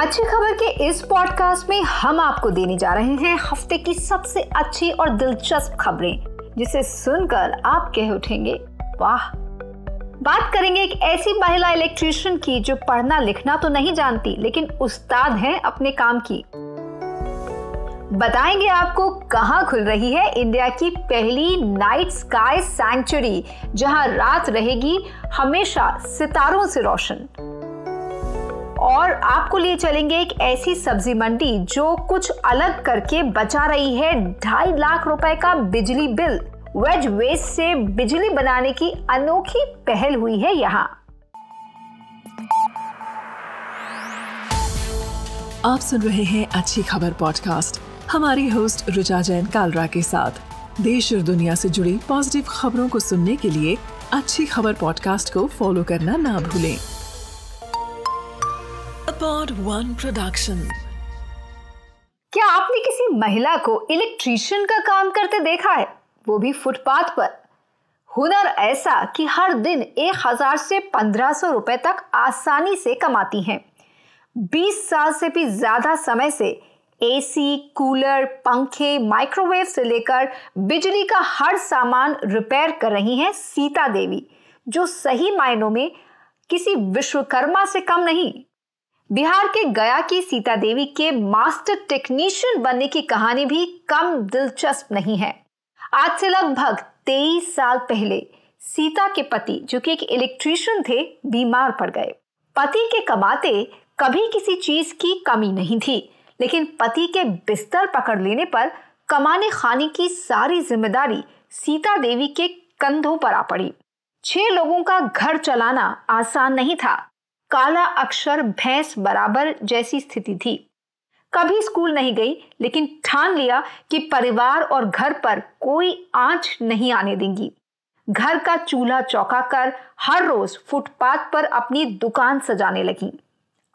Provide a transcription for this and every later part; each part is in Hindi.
अच्छी खबर के इस पॉडकास्ट में हम आपको देने जा रहे हैं हफ़्ते की सबसे अच्छी और दिलचस्प खबरें, जिसे सुनकर आप कह उठेंगे, वाह! बात करेंगे एक ऐसी महिला इलेक्ट्रीशियन की जो पढ़ना लिखना तो नहीं जानती, लेकिन उस्ताद है अपने काम की। बताएँगे आपको कहाँ खुल रही है इंडिया की पहली नाइट स्काई सैंक्चुरी जहाँ रात रहेगी हमेशा सितारों से रोशन। और आपको लिए चलेंगे एक ऐसी सब्ज़ी मंडी जो कुछ अलग करके बचा रही है। ढाई लाख रुपए का बिजली बिल। वेज वेस्ट से बिजली बनाने की अनोखी पहल हुई है यहाँ। आप सुन रहे हैं अच्छी खबर पॉडकास्ट हमारी होस्ट रुचा जैन कालरा के साथ। देश और दुनिया से जुड़ी पॉजिटिव खबरों को सुनने के लिए अच्छी खबर पॉडकास्ट को फॉलो करना ना भूलें। पॉड वन प्रोडक्शन क्या आपने किसी महिला को इलेक्ट्रीशियन का काम करते देखा है? वो भी फुटपाथ पर। हुनर ऐसा कि हर दिन एक हज़ार से पंद्रह सौ रुपए तक आसानी से कमाती हैं। बीस साल से भी ज़्यादा समय से एसी कूलर, पंखे, माइक्रोवेव से लेकर बिजली का हर सामान रिपेयर कर रही हैं सीता देवी, जो सही मायनों में किसी विश्वकर्मा से कम नहीं बिहार के गया की सीता देवी के मास्टर टेक्नीशियन बनने की कहानी भी कम दिलचस्प नहीं है। आज से लगभग तेईस साल पहले सीता के पति, जो कि एक इलेक्ट्रीशियन थे, बीमार पड़ गए। पति के कमाते कभी किसी चीज़ की कमी नहीं थी, लेकिन पति के बिस्तर पकड़ लेने पर कमाने खाने की सारी ज़िम्मेदारी सीता देवी के कंधों पर आ पड़ी। छह लोगों का घर चलाना आसान नहीं था काला अक्षर भैंस बराबर जैसी स्थिति थी। कभी स्कूल नहीं गई, लेकिन ठान लिया कि परिवार और घर पर कोई आँच नहीं आने देंगी। घर का चूल्हा चौका कर हर रोज फुटपाथ पर अपनी दुकान सजाने लगी।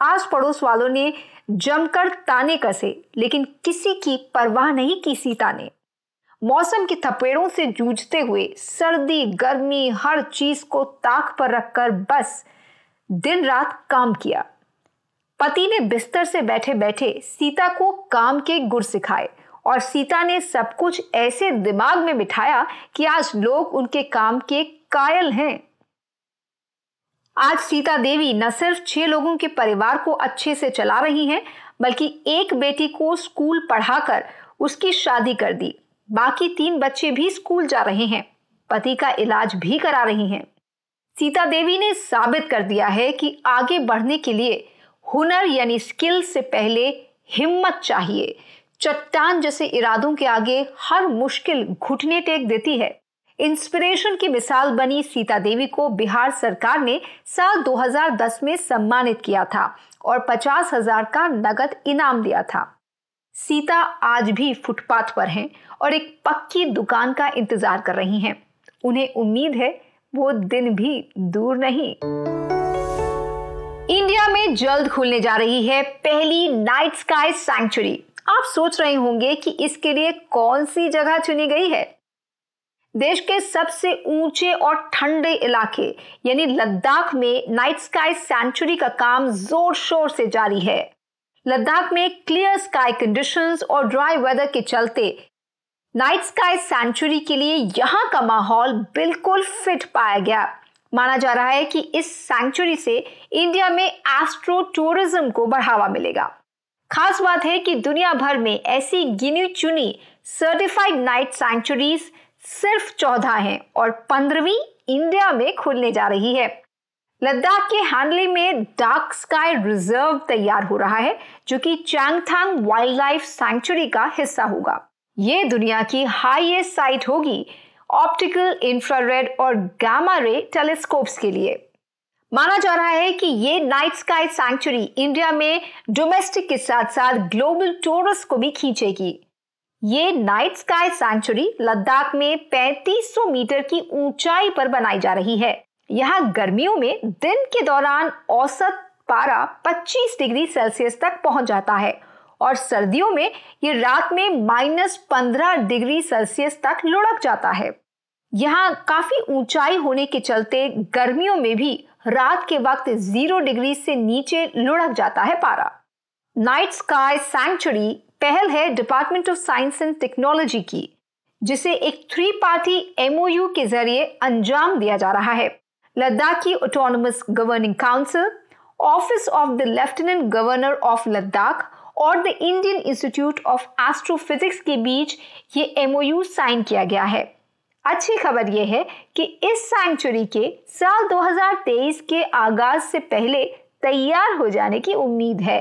आस पड़ोस वालों ने जमकर ताने कसे, लेकिन किसी की परवाह नहीं की सीता ने मौसम की थपेड़ों से जूझते हुए सर्दी, गर्मी, हर चीज़ को ताक पर रखकर बस दिन रात काम किया। पति ने बिस्तर से बैठे बैठे सीता को काम के गुर सिखाए और सीता ने सब कुछ ऐसे दिमाग में बिठाया कि आज लोग उनके काम के कायल हैं। आज सीता देवी न सिर्फ़ छह लोगों के परिवार को अच्छे से चला रही हैं, बल्कि एक बेटी को स्कूल पढ़ाकर उसकी शादी कर दी। बाकी तीन बच्चे भी स्कूल जा रहे हैं। पति का इलाज भी करा रही हैं। सीता देवी ने साबित कर दिया है कि आगे बढ़ने के लिए हुनर यानी स्किल से पहले हिम्मत चाहिए। चट्टान जैसे इरादों के आगे हर मुश्किल घुटने टेक देती है। इंस्पिरेशन की मिसाल बनी सीता देवी को बिहार सरकार ने साल 2010 में सम्मानित किया था और पचास हज़ार का नगद इनाम दिया था। सीता आज भी फुटपाथ पर हैं और एक पक्की दुकान का इंतज़ार कर रही हैं। उन्हें उम्मीद है वो दिन भी दूर नहीं। इंडिया में जल्द खुलने जा रही है पहली नाइट स्काई सैंक्चुरी। आप सोच रहे होंगे कि इसके लिए कौन सी जगह चुनी गई है? देश के सबसे ऊँचे और ठंडे इलाके, यानी लद्दाख में नाइट स्काई सेंचुरी का काम ज़ोर शोर से जारी है। लद्दाख में क्लियर स्काई कंडीशंस और ड्राई वेदर के चलते नाइट स्काई सेंचुरी के लिए यहाँ का माहौल बिल्कुल फिट पाया गया। माना जा रहा है कि इस सेंचुरी से इंडिया में एस्ट्रो टूरिज़्म को बढ़ावा मिलेगा। खास बात है कि दुनिया भर में ऐसी गिनी चुनी सर्टिफाइड नाइट सेंचुरीज सिर्फ़ चौदह हैं और पंद्रहवीं इंडिया में खुलने जा रही है। लद्दाख के हैंडली में डार्क स्काई रिज़र्व तैयार हो रहा है, जो कि चैंगथांग वाइल्ड लाइफ सेंचुरी का हिस्सा होगा। ये दुनिया की हाईएस्ट साइट होगी ऑप्टिकल इंफ्रारेड और गामा रे टेलीस्कोप्स के लिए। माना जा रहा है कि ये नाइट स्काई सैंक्चुरी इंडिया में डोमेस्टिक के साथ साथ ग्लोबल टूरिस्ट को भी खींचेगी। ये नाइट स्काई सैंक्चुरी लद्दाख में 3500 मीटर की ऊंचाई पर बनाई जा रही है। यहाँ गर्मियों में दिन के दौरान औसत पारा 25 डिग्री सेल्सियस तक पहुँच जाता है। और सर्दियों में ये रात में माइनस पंद्रह डिग्री सेल्सियस तक लुढ़क जाता है। यहाँ काफ़ी ऊंचाई होने के चलते गर्मियों में भी रात के वक्त ज़ीरो डिग्री से नीचे लुढ़क जाता है पारा। नाइट स्काई सैंक्चुरी पहल है department of science and technology की, जिसे एक थ्री पार्टी एमओयू के ज़रिए अंजाम दिया जा रहा है। लद्दाख की autonomous governing council office of the lieutenant governor of Ladakh और the Indian institute of astrophysics के बीच ये एमओयू साइन किया गया है। अच्छी खबर यह है कि इस सैंक्चुरी के साल 2023 के आगाज़ से पहले तैयार हो जाने की उम्मीद है।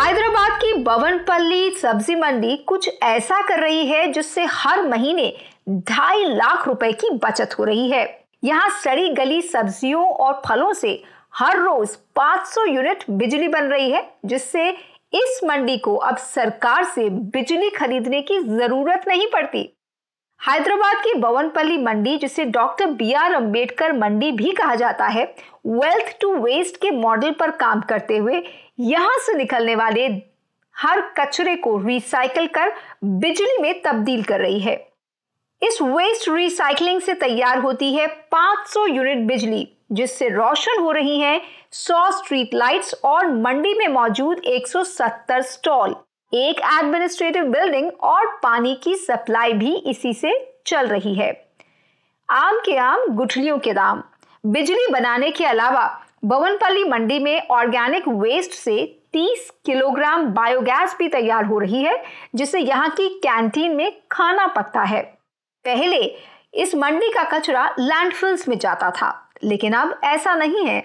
हैदराबाद की बवनपल्ली सब्ज़ी मंडी कुछ ऐसा कर रही है जिससे हर महीने ढाई लाख रुपए की बचत हो रही है। यहाँ सड़ी गली सब्जियों और फलों से हर रोज 500 यूनिट बिजली बन रही है, जिससे इस मंडी को अब सरकार से बिजली खरीदने की ज़रूरत नहीं पड़ती। हैदराबाद की बवनपल्ली मंडी, जिसे doctor B R Ambedkar Mandi भी कहा जाता है वेल्थ टू वेस्ट के मॉडल पर काम करते हुए यहाँ से निकलने वाले हर कचरे को रिसाइकल कर बिजली में तब्दील कर रही है। इस वेस्ट रिसाइकलिंग से तैयार होती है 500 यूनिट बिजली। जिससे रोशन हो रही हैं 100 स्ट्रीट लाइट्स और मंडी में मौजूद 170 स्टॉल एक एडमिनिस्ट्रेटिव बिल्डिंग और पानी की सप्लाई भी इसी से चल रही है। आम के आम, गुठलियों के दाम। बिजली बनाने के अलावा बवनपल्ली मंडी में ऑर्गेनिक वेस्ट से 30 किलोग्राम बायोगैस भी तैयार हो रही है जिससे यहाँ की कैंटीन में खाना पकता है। पहले इस मंडी का कचरा लैंडफिल्स में जाता था। लेकिन अब ऐसा नहीं है।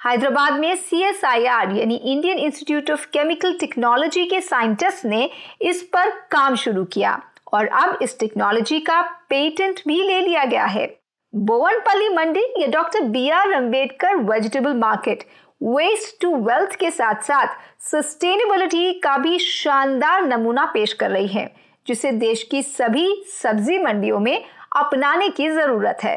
हैदराबाद में सी एस आई आर यानी Indian institute of chemical technology के साइंटिस्ट ने इस पर काम शुरू किया और अब इस टेक्नोलॉजी का पेटेंट भी ले लिया गया है। बोवनपल्ली मंडी या doctor B R Ambedkar vegetable market waste to wealth के साथ साथ सस्टेनेबिलिटी का भी शानदार नमूना पेश कर रही है, जिसे देश की सभी सब्ज़ी मंडियों में अपनाने की ज़रूरत है।